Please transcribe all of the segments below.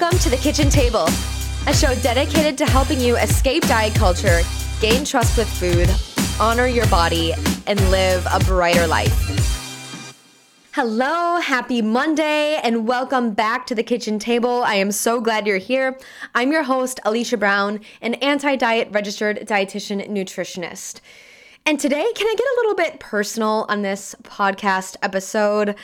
Welcome to the Kitchen Table, a show dedicated to helping you escape diet culture, gain trust with food, honor your body, and live a brighter life. Hello, happy Monday, and welcome back to the kitchen table. I am so glad you're here. I'm your host, Alicia Brown, an anti diet registered dietitian nutritionist. And today, can I get a little bit personal on this podcast episode?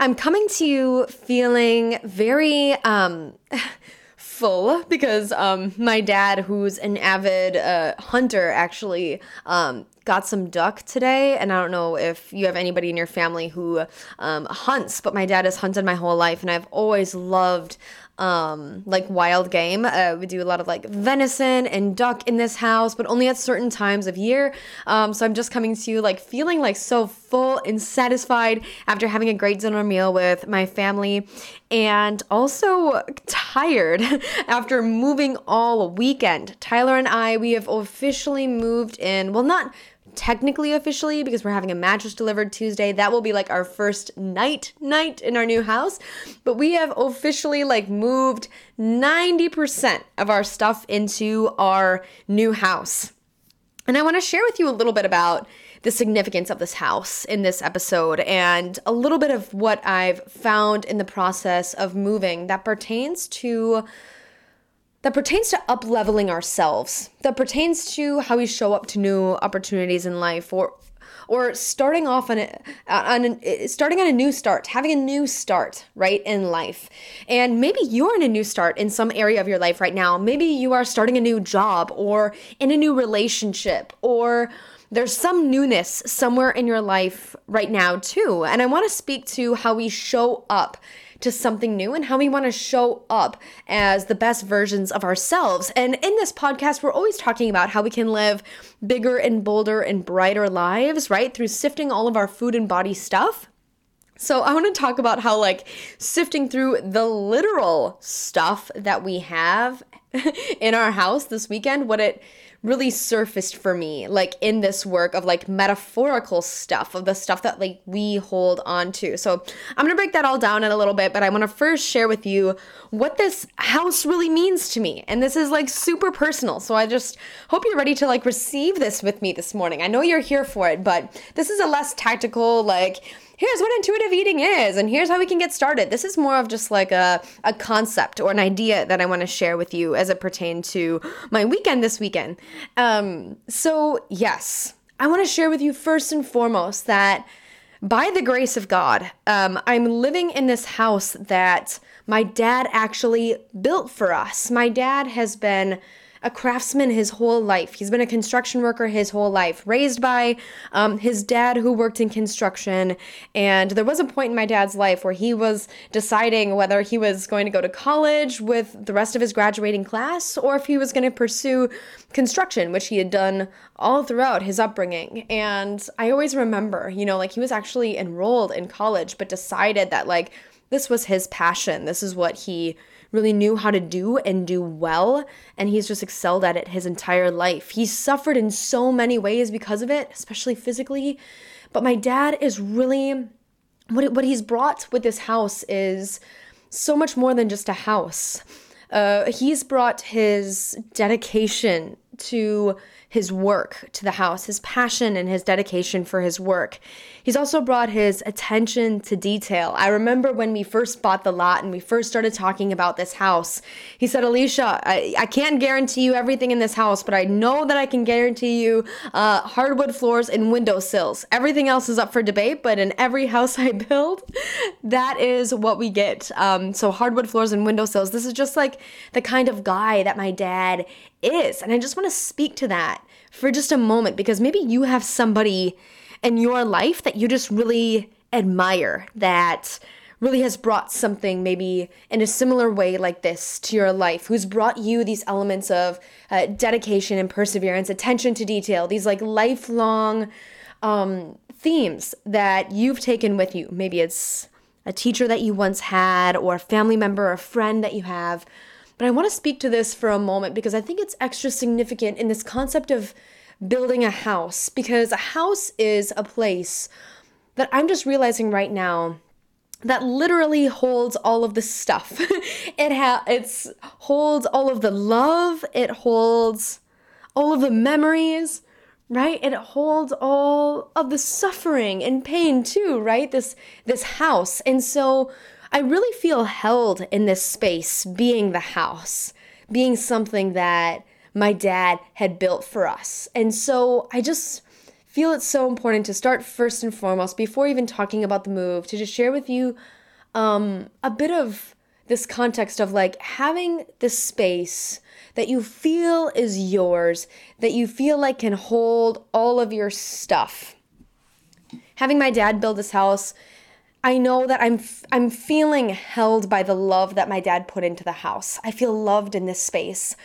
I'm coming to you feeling very um, full because um, my dad, who's an avid uh, hunter, actually um, got some duck today. And I don't know if you have anybody in your family who um, hunts, but my dad has hunted my whole life, and I've always loved um, like wild game. Uh, we do a lot of like venison and duck in this house, but only at certain times of year. Um, so I'm just coming to you like feeling like so full and satisfied after having a great dinner meal with my family and also tired after moving all weekend. Tyler and I, we have officially moved in. Well, not technically officially because we're having a mattress delivered Tuesday. That will be like our first night night in our new house. But we have officially like moved 90% of our stuff into our new house. And I want to share with you a little bit about the significance of this house in this episode and a little bit of what I've found in the process of moving that pertains to that pertains to up leveling ourselves, that pertains to how we show up to new opportunities in life or or starting off on a, on a, starting on a new start, having a new start, right, in life. And maybe you're in a new start in some area of your life right now. Maybe you are starting a new job or in a new relationship or there's some newness somewhere in your life right now too. And I want to speak to how we show up to something new and how we want to show up as the best versions of ourselves. And in this podcast, we're always talking about how we can live bigger and bolder and brighter lives, right? Through sifting all of our food and body stuff. So, I want to talk about how, like, sifting through the literal stuff that we have in our house this weekend, what it really surfaced for me like in this work of like metaphorical stuff of the stuff that like we hold on to. So i'm gonna break that all down in a little bit but i want to first share with you what this house really means to me. And this is like super personal so i just hope you're ready to like receive this with me this morning. I know you're here for it but this is a less tactical like here's what intuitive eating is and here's how we can get started. This is more of just like a, a concept or an idea that I want to share with you as it pertained to my weekend this weekend. Um, so, yes, I want to share with you first and foremost that by the grace of God, um, I'm living in this house that my dad actually built for us. My dad has been a craftsman his whole life. He's been a construction worker his whole life, raised by um, his dad who worked in construction. And there was a point in my dad's life where he was deciding whether he was going to go to college with the rest of his graduating class or if he was going to pursue construction, which he had done all throughout his upbringing. And I always remember, you know, like he was actually enrolled in college, but decided that, like, this was his passion. This is what he really knew how to do and do well, and he's just excelled at it his entire life. He's suffered in so many ways because of it, especially physically. But my dad is really what what he's brought with this house is so much more than just a house. Uh, he's brought his dedication to his work to the house, his passion and his dedication for his work. He's also brought his attention to detail. I remember when we first bought the lot and we first started talking about this house, he said, Alicia, I, I can't guarantee you everything in this house, but I know that I can guarantee you uh, hardwood floors and windowsills. Everything else is up for debate, but in every house I build, that is what we get. Um, so, hardwood floors and windowsills. This is just like the kind of guy that my dad is. And I just want to speak to that for just a moment because maybe you have somebody in your life that you just really admire that really has brought something maybe in a similar way like this to your life who's brought you these elements of uh, dedication and perseverance attention to detail these like lifelong um, themes that you've taken with you. Maybe it's a teacher that you once had or a family member or a friend that you have but I want to speak to this for a moment because I think it's extra significant in this concept of building a house because a house is a place that I'm just realizing right now that literally holds all of the stuff. it ha- it's holds all of the love, it holds all of the memories, right? It holds all of the suffering and pain too, right? This this house. And so I really feel held in this space being the house, being something that my dad had built for us. And so I just feel it's so important to start first and foremost, before even talking about the move, to just share with you um, a bit of this context of like having this space that you feel is yours, that you feel like can hold all of your stuff. Having my dad build this house, I know that I'm I'm feeling held by the love that my dad put into the house. I feel loved in this space.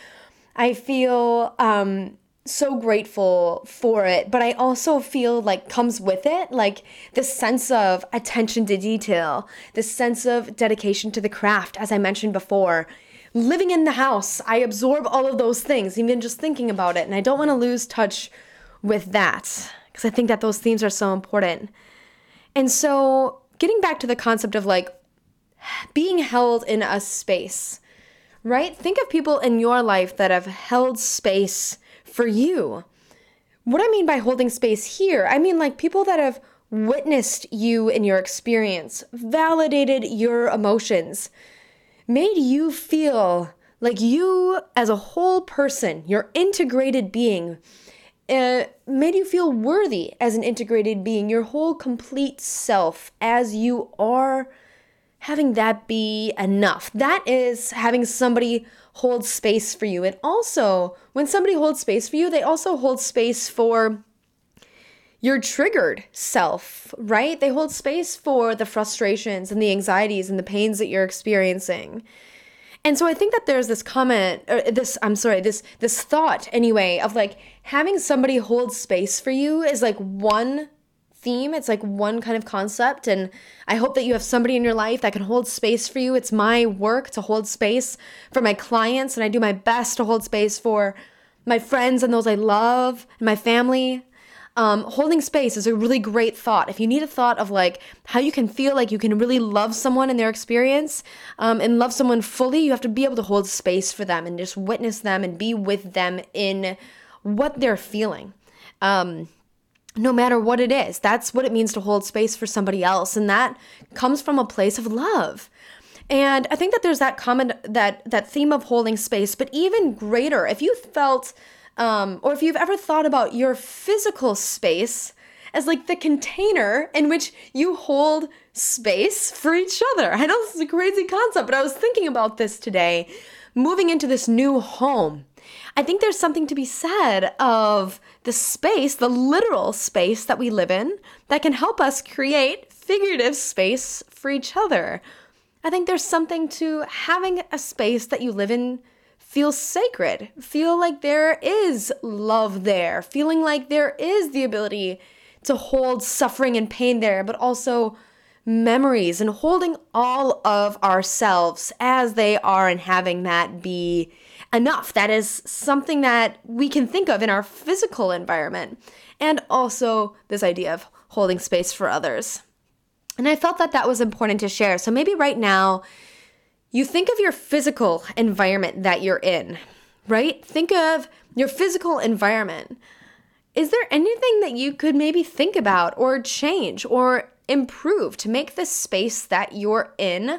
I feel um, so grateful for it, but I also feel like comes with it like this sense of attention to detail, this sense of dedication to the craft, as I mentioned before. Living in the house, I absorb all of those things, even just thinking about it, and I don't want to lose touch with that because I think that those themes are so important. And so, getting back to the concept of like being held in a space right? Think of people in your life that have held space for you. What I mean by holding space here, I mean like people that have witnessed you in your experience, validated your emotions, made you feel like you as a whole person, your integrated being, uh, made you feel worthy as an integrated being, your whole complete self as you are having that be enough. That is having somebody hold space for you. And also, when somebody holds space for you, they also hold space for your triggered self, right? They hold space for the frustrations and the anxieties and the pains that you're experiencing. And so I think that there's this comment or this I'm sorry, this this thought anyway of like having somebody hold space for you is like one theme. It's like one kind of concept. And I hope that you have somebody in your life that can hold space for you. It's my work to hold space for my clients, and I do my best to hold space for my friends and those I love and my family. Um, holding space is a really great thought. If you need a thought of like how you can feel like you can really love someone in their experience um, and love someone fully, you have to be able to hold space for them and just witness them and be with them in what they're feeling. Um, no matter what it is. That's what it means to hold space for somebody else. And that comes from a place of love. And I think that there's that common that that theme of holding space, but even greater, if you felt um, or if you've ever thought about your physical space as like the container in which you hold space for each other. I know this is a crazy concept, but I was thinking about this today, moving into this new home. I think there's something to be said of the space, the literal space that we live in, that can help us create figurative space for each other. I think there's something to having a space that you live in feel sacred, feel like there is love there, feeling like there is the ability to hold suffering and pain there, but also memories and holding all of ourselves as they are and having that be enough. That is something that we can think of in our physical environment. And also this idea of holding space for others. And I felt that that was important to share. So maybe right now, you think of your physical environment that you're in, right? Think of your physical environment. Is there anything that you could maybe think about or change or improve to make the space that you're in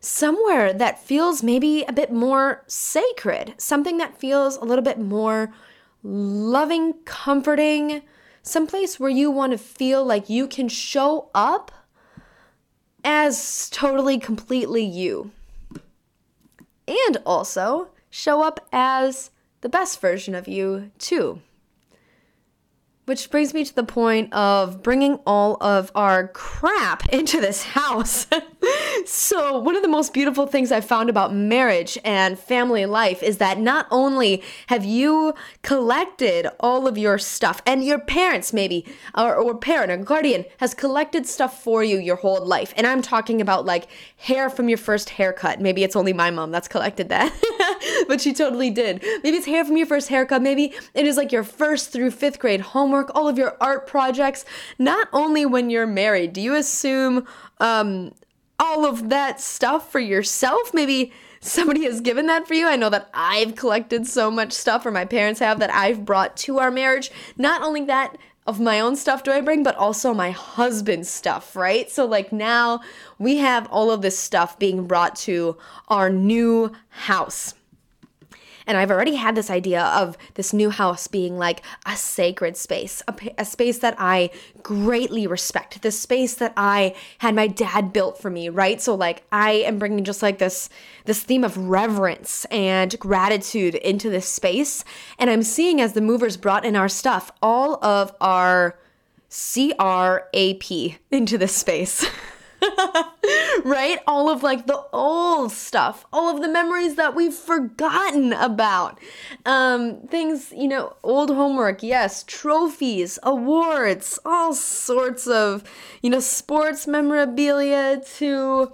somewhere that feels maybe a bit more sacred, something that feels a little bit more loving, comforting, someplace where you want to feel like you can show up as totally, completely you. And also show up as the best version of you, too. Which brings me to the point of bringing all of our crap into this house. so, one of the most beautiful things I've found about marriage and family life is that not only have you collected all of your stuff, and your parents, maybe, or, or parent or guardian, has collected stuff for you your whole life. And I'm talking about like hair from your first haircut. Maybe it's only my mom that's collected that, but she totally did. Maybe it's hair from your first haircut. Maybe it is like your first through fifth grade homework homework, all of your art projects, not only when you're married. Do you assume um, all of that stuff for yourself. Maybe somebody has given that for you. I know that I've collected so much stuff, or my parents have, that I've brought to our marriage. Not only that, of my own stuff do I bring, but also my husband's stuff, right? So, like, now we have all of this stuff being brought to our new house. And I've already had this idea of this new house being like a sacred space, a, a space that I greatly respect, the space that I had my dad built for me, right? So like I am bringing just like this this theme of reverence and gratitude into this space, and I'm seeing as the movers brought in our stuff, all of our CRAP into this space. right? All of like the old stuff, all of the memories that we've forgotten about. Um, things, you know, old homework, yes, trophies, awards, all sorts of, you know, sports memorabilia to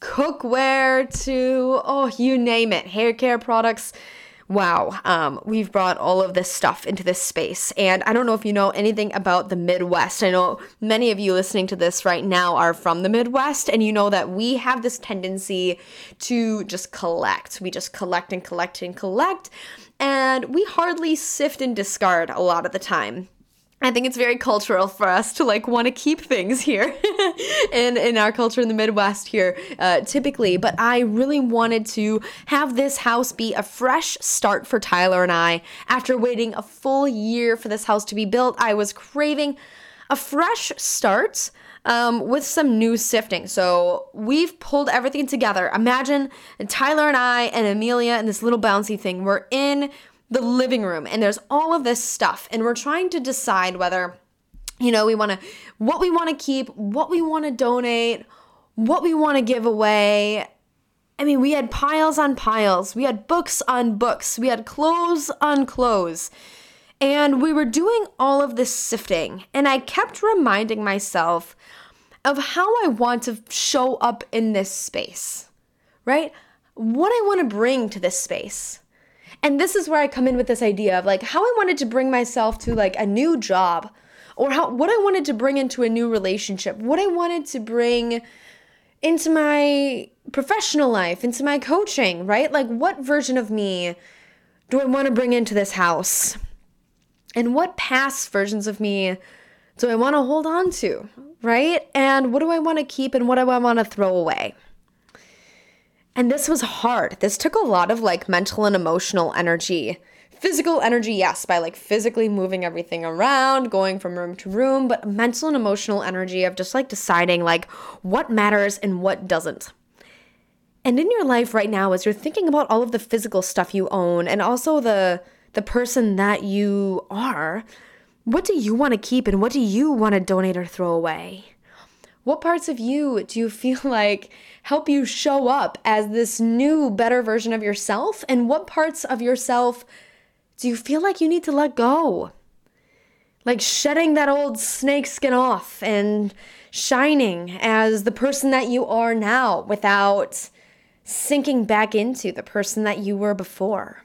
cookware to, oh, you name it, hair care products wow, um, we've brought all of this stuff into this space. And I don't know if you know anything about the Midwest. I know many of you listening to this right now are from the Midwest, and you know that we have this tendency to just collect. We just collect and collect and collect, and we hardly sift and discard a lot of the time. I think it's very cultural for us to like want to keep things here in in our culture in the Midwest here, uh, typically. But I really wanted to have this house be a fresh start for Tyler and I. After waiting a full year for this house to be built, I was craving a fresh start. Um, with some new sifting. So we've pulled everything together. Imagine Tyler and I and Amelia and this little bouncy thing. We're in the living room and there's all of this stuff and we're trying to decide whether you know we want to what we want to keep what we want to donate what we want to give away. I mean we had piles on piles. We had books on books. We had clothes on clothes. And we were doing all of this sifting and i kept reminding myself of how i want to show up in this space right? What i want to bring to this space and this is where I come in with this idea of like how I wanted to bring myself to like a new job or how what I wanted to bring into a new relationship, what I wanted to bring into my professional life, into my coaching, right? Like what version of me do I want to bring into this house? And what past versions of me do I want to hold on to, right? And what do I want to keep and what do I want to throw away? And this was hard. This took a lot of like mental and emotional energy. Physical energy, yes, by like physically moving everything around, going from room to room, but mental and emotional energy of just like deciding like what matters and what doesn't. And in your life right now, as you're thinking about all of the physical stuff you own and also the the person that you are, what do you want to keep and what do you want to donate or throw away? What parts of you do you feel like help you show up as this new, better version of yourself? And what parts of yourself do you feel like you need to let go? Like shedding that old snake skin off and shining as the person that you are now without sinking back into the person that you were before.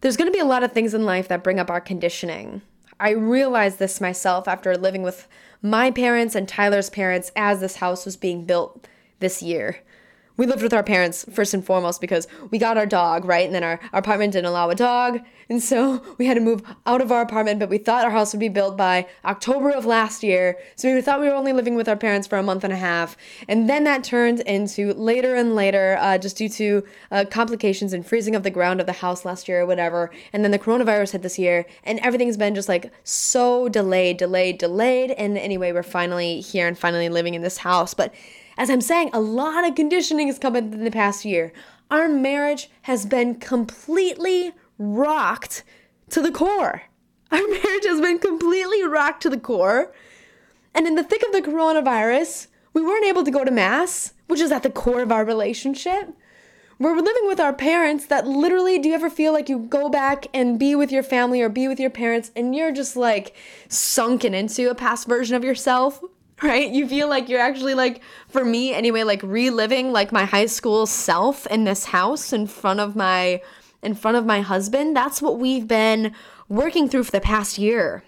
There's going to be a lot of things in life that bring up our conditioning. I realized this myself after living with my parents and Tyler's parents as this house was being built this year we lived with our parents first and foremost because we got our dog, right? And then our, our apartment didn't allow a dog. And so we had to move out of our apartment, but we thought our house would be built by October of last year. So we thought we were only living with our parents for a month and a half. And then that turned into later and later, uh, just due to uh, complications and freezing of the ground of the house last year or whatever. And then the coronavirus hit this year, and everything's been just like so delayed, delayed, delayed. And anyway, we're finally here and finally living in this house. But as I'm saying, a lot of conditioning has come in the past year. Our marriage has been completely rocked to the core. Our marriage has been completely rocked to the core. And in the thick of the coronavirus, we weren't able to go to Mass, which is at the core of our relationship. We're living with our parents that literally, do you ever feel like you go back and be with your family or be with your parents and you're just like sunken into a past version of yourself? Right? You feel like you're actually like for me anyway like reliving like my high school self in this house in front of my in front of my husband. That's what we've been working through for the past year.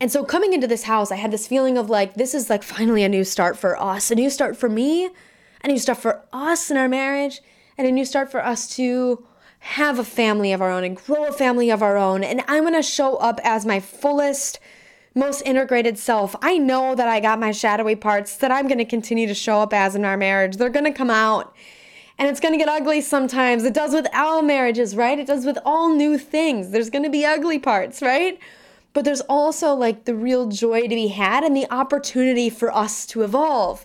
And so coming into this house, I had this feeling of like, this is like finally a new start for us, a new start for me, a new start for us in our marriage, and a new start for us to have a family of our own and grow a family of our own. And I'm gonna show up as my fullest, most integrated self. I know that I got my shadowy parts that I'm gonna continue to show up as in our marriage. They're gonna come out. And it's gonna get ugly sometimes. It does with all marriages, right? It does with all new things. There's gonna be ugly parts, right? But there's also like the real joy to be had and the opportunity for us to evolve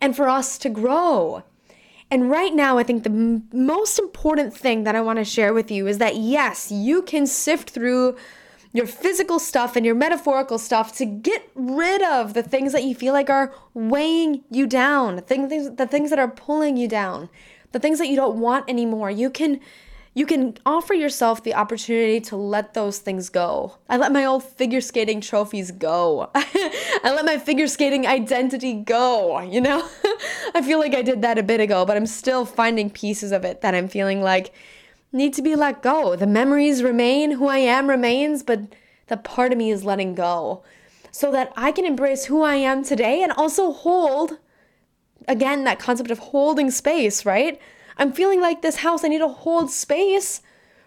and for us to grow. And right now, I think the m- most important thing that I want to share with you is that yes, you can sift through your physical stuff and your metaphorical stuff to get rid of the things that you feel like are weighing you down, the things, the things that are pulling you down, the things that you don't want anymore. You can you can offer yourself the opportunity to let those things go. I let my old figure skating trophies go. I let my figure skating identity go, you know? I feel like I did that a bit ago, but I'm still finding pieces of it that I'm feeling like need to be let go. The memories remain, who I am remains, but the part of me is letting go so that I can embrace who I am today and also hold again that concept of holding space, right? I'm feeling like this house, I need to hold space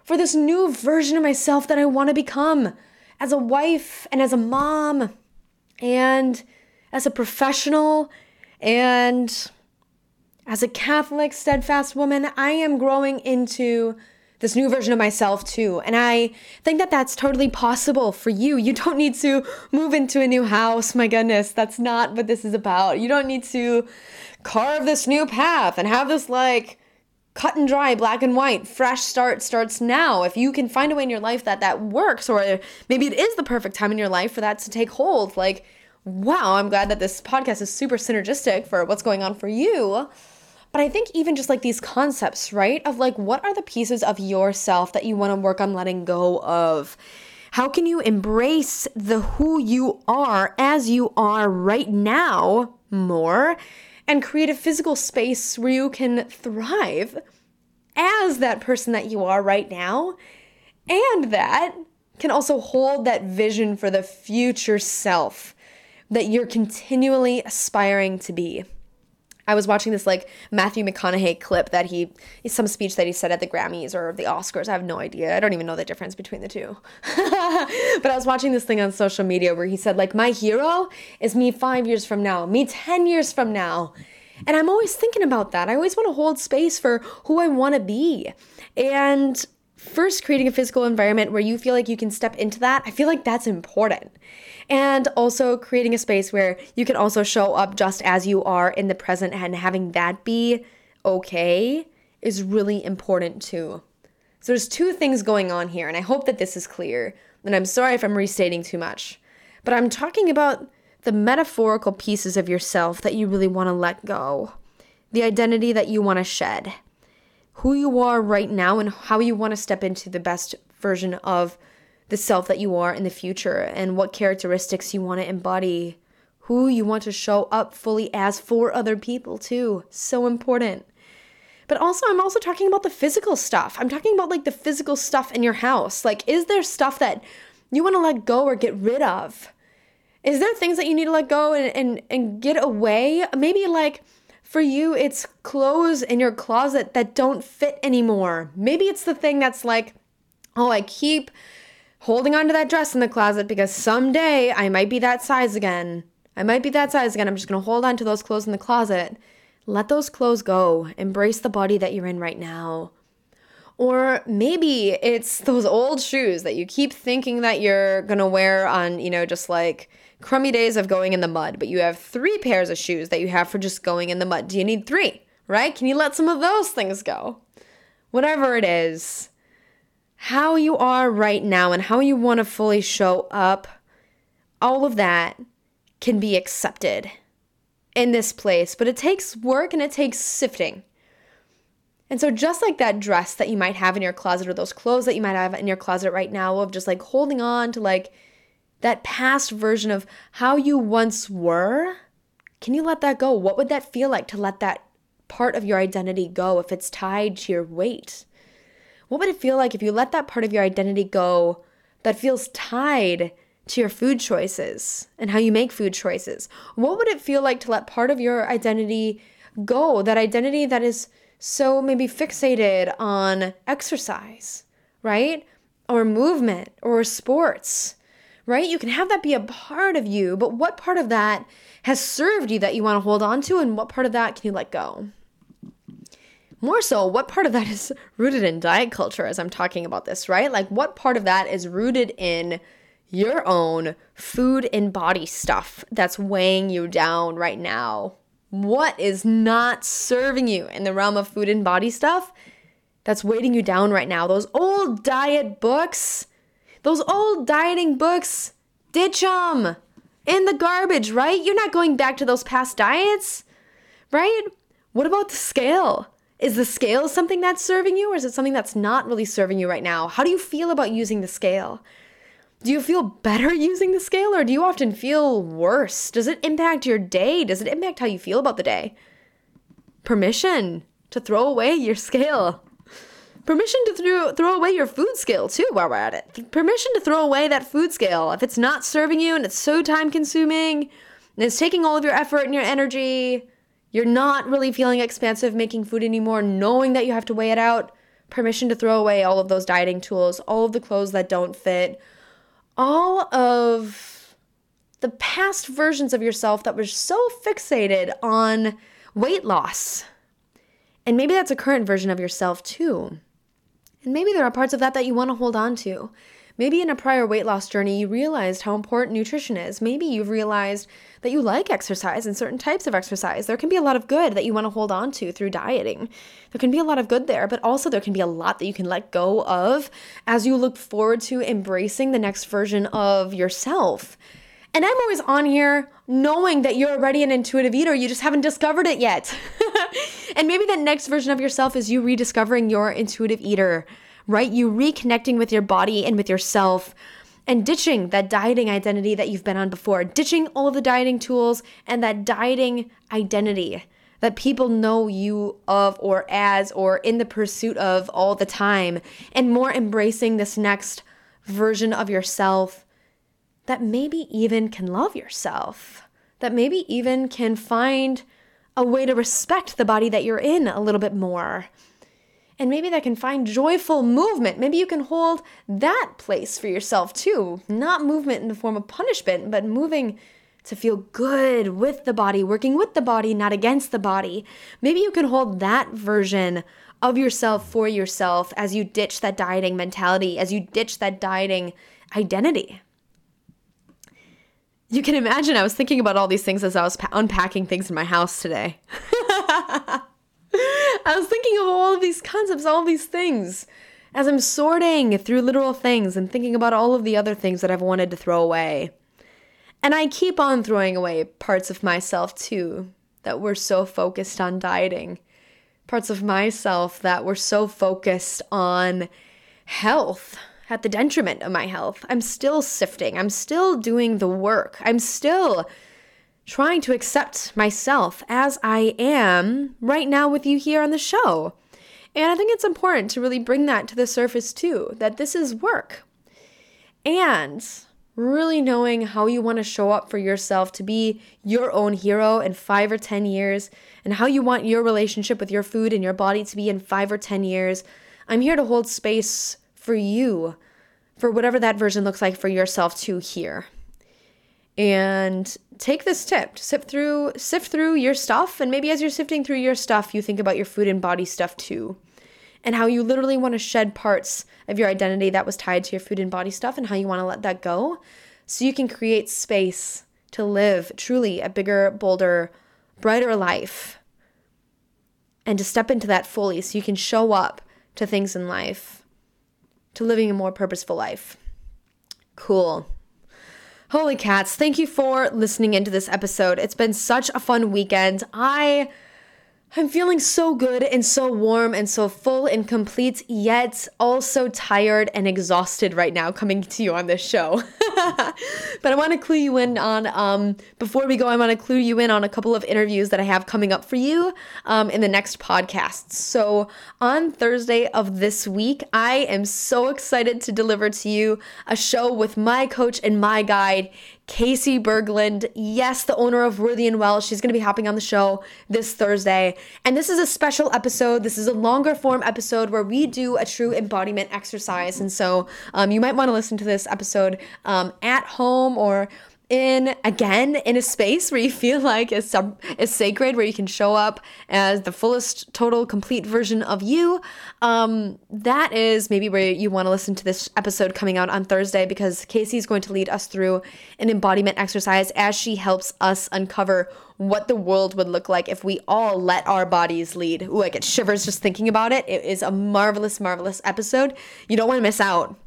for this new version of myself that I want to become as a wife and as a mom and as a professional and as a Catholic, steadfast woman. I am growing into this new version of myself too. And I think that that's totally possible for you. You don't need to move into a new house. My goodness, that's not what this is about. You don't need to carve this new path and have this like cut and dry, black and white, fresh start starts now. If you can find a way in your life that that works, or maybe it is the perfect time in your life for that to take hold, like, wow, I'm glad that this podcast is super synergistic for what's going on for you. But I think even just like these concepts, right? Of like, what are the pieces of yourself that you want to work on letting go of? How can you embrace the who you are as you are right now more? and create a physical space where you can thrive as that person that you are right now, and that can also hold that vision for the future self that you're continually aspiring to be. I was watching this like Matthew McConaughey clip that he some speech that he said at the Grammys or the Oscars. I have no idea. I don't even know the difference between the two. but I was watching this thing on social media where he said like my hero is me 5 years from now, me 10 years from now. And I'm always thinking about that. I always want to hold space for who I want to be. And first creating a physical environment where you feel like you can step into that, I feel like that's important and also creating a space where you can also show up just as you are in the present and having that be okay is really important too. So there's two things going on here, and I hope that this is clear. And I'm sorry if I'm restating too much, but I'm talking about the metaphorical pieces of yourself that you really want to let go, the identity that you want to shed, who you are right now, and how you want to step into the best version of the self that you are in the future and what characteristics you want to embody, who you want to show up fully as for other people, too. So important. But also, I'm also talking about the physical stuff. I'm talking about like the physical stuff in your house. Like, is there stuff that you want to let go or get rid of? Is there things that you need to let go and, and, and get away? Maybe like for you, it's clothes in your closet that don't fit anymore. Maybe it's the thing that's like, oh, I keep holding on to that dress in the closet because someday I might be that size again. I might be that size again. I'm just going to hold on to those clothes in the closet. Let those clothes go. Embrace the body that you're in right now. Or maybe it's those old shoes that you keep thinking that you're going to wear on, you know, just like crummy days of going in the mud, but you have three pairs of shoes that you have for just going in the mud. Do you need three, right? Can you let some of those things go? Whatever it is, how you are right now and how you want to fully show up, all of that can be accepted in this place, but it takes work and it takes sifting. And so, just like that dress that you might have in your closet, or those clothes that you might have in your closet right now, of just like holding on to like that past version of how you once were, can you let that go? What would that feel like to let that part of your identity go if it's tied to your weight? What would it feel like if you let that part of your identity go that feels tied to your food choices and how you make food choices? What would it feel like to let part of your identity go? That identity that is so maybe fixated on exercise, right? Or movement or sports, right? You can have that be a part of you, but what part of that has served you that you want to hold on to, and what part of that can you let go? More so, what part of that is rooted in diet culture as I'm talking about this, right? Like, what part of that is rooted in your own food and body stuff that's weighing you down right now? What is not serving you in the realm of food and body stuff that's weighting you down right now? Those old diet books, those old dieting books, ditch them in the garbage, right? You're not going back to those past diets, right? What about the scale? Is the scale something that's serving you, or is it something that's not really serving you right now? How do you feel about using the scale? Do you feel better using the scale, or do you often feel worse? Does it impact your day? Does it impact how you feel about the day? Permission to throw away your scale. Permission to throw, throw away your food scale too while we're at it. Permission to throw away that food scale if it's not serving you and it's so time consuming and it's taking all of your effort and your energy you're not really feeling expansive making food anymore, knowing that you have to weigh it out. Permission to throw away all of those dieting tools, all of the clothes that don't fit, all of the past versions of yourself that were so fixated on weight loss. And maybe that's a current version of yourself too. And maybe there are parts of that that you want to hold on to. Maybe in a prior weight loss journey, you realized how important nutrition is. Maybe you've realized that you like exercise and certain types of exercise. There can be a lot of good that you want to hold on to through dieting. There can be a lot of good there, but also there can be a lot that you can let go of as you look forward to embracing the next version of yourself. And I'm always on here knowing that you're already an intuitive eater, you just haven't discovered it yet. and maybe that next version of yourself is you rediscovering your intuitive eater right? You reconnecting with your body and with yourself and ditching that dieting identity that you've been on before, ditching all of the dieting tools and that dieting identity that people know you of or as or in the pursuit of all the time, and more embracing this next version of yourself that maybe even can love yourself, that maybe even can find a way to respect the body that you're in a little bit more and maybe that can find joyful movement. Maybe you can hold that place for yourself too. Not movement in the form of punishment, but moving to feel good with the body, working with the body, not against the body. Maybe you can hold that version of yourself for yourself as you ditch that dieting mentality, as you ditch that dieting identity. You can imagine I was thinking about all these things as I was unpacking things in my house today. I was thinking of all of these concepts, all these things, as I'm sorting through literal things and thinking about all of the other things that I've wanted to throw away. And I keep on throwing away parts of myself too that were so focused on dieting, parts of myself that were so focused on health at the detriment of my health. I'm still sifting, I'm still doing the work, I'm still trying to accept myself as I am right now with you here on the show. And I think it's important to really bring that to the surface too that this is work. And really knowing how you want to show up for yourself to be your own hero in five or 10 years, and how you want your relationship with your food and your body to be in five or 10 years. I'm here to hold space for you, for whatever that version looks like for yourself too here and take this tip. Sift through sift through your stuff and maybe as you're sifting through your stuff you think about your food and body stuff too and how you literally want to shed parts of your identity that was tied to your food and body stuff and how you want to let that go so you can create space to live truly a bigger bolder brighter life and to step into that fully so you can show up to things in life to living a more purposeful life. Cool Holy cats, thank you for listening into this episode. It's been such a fun weekend. I I'm feeling so good and so warm and so full and complete, yet also tired and exhausted right now coming to you on this show. but I want to clue you in on, um, before we go, I want to clue you in on a couple of interviews that I have coming up for you um, in the next podcast. So on Thursday of this week, I am so excited to deliver to you a show with my coach and my guide, Casey Berglund. Yes, the owner of Worthy and Well. She's going to be hopping on the show this Thursday. And this is a special episode. This is a longer form episode where we do a true embodiment exercise. And so um, you might want to listen to this episode um, at home or in again in a space where you feel like is sub sacred where you can show up as the fullest total complete version of you um that is maybe where you want to listen to this episode coming out on thursday because casey is going to lead us through an embodiment exercise as she helps us uncover what the world would look like if we all let our bodies lead. Ooh, i get shivers just thinking about it. It is a marvelous marvelous episode. You don't want to miss out.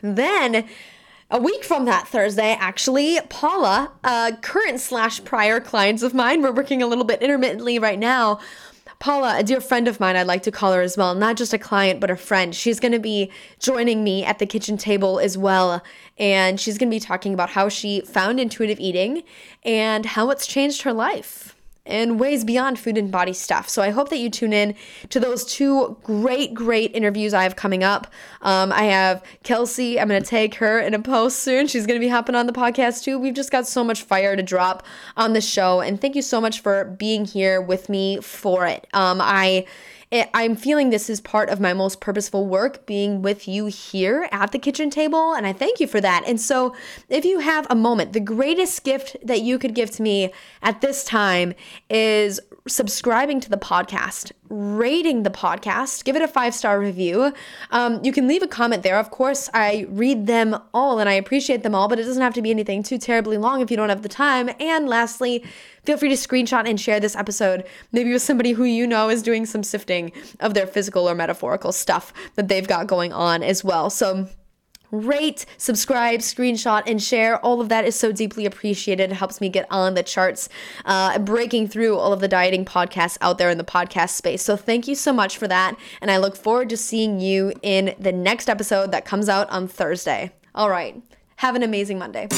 Then a week from that Thursday, actually, Paula, current slash prior clients of mine, we're working a little bit intermittently right now. Paula, a dear friend of mine, I'd like to call her as well, not just a client, but a friend. She's going to be joining me at the kitchen table as well. And she's going to be talking about how she found intuitive eating and how it's changed her life and ways beyond food and body stuff. So I hope that you tune in to those two great, great interviews I have coming up. Um, I have Kelsey. I'm going to take her in a post soon. She's going to be hopping on the podcast too. We've just got so much fire to drop on the show. And thank you so much for being here with me for it. Um, I it, I'm feeling this is part of my most purposeful work being with you here at the kitchen table, and I thank you for that. And so, if you have a moment, the greatest gift that you could give to me at this time is subscribing to the podcast, rating the podcast, give it a five star review. Um, you can leave a comment there. Of course, I read them all and I appreciate them all, but it doesn't have to be anything too terribly long if you don't have the time. And lastly, feel free to screenshot and share this episode, maybe with somebody who you know is doing some sifting of their physical or metaphorical stuff that they've got going on as well. So, rate, subscribe, screenshot, and share. All of that is so deeply appreciated. It helps me get on the charts, uh, breaking through all of the dieting podcasts out there in the podcast space. So thank you so much for that. And I look forward to seeing you in the next episode that comes out on Thursday. All right. Have an amazing Monday.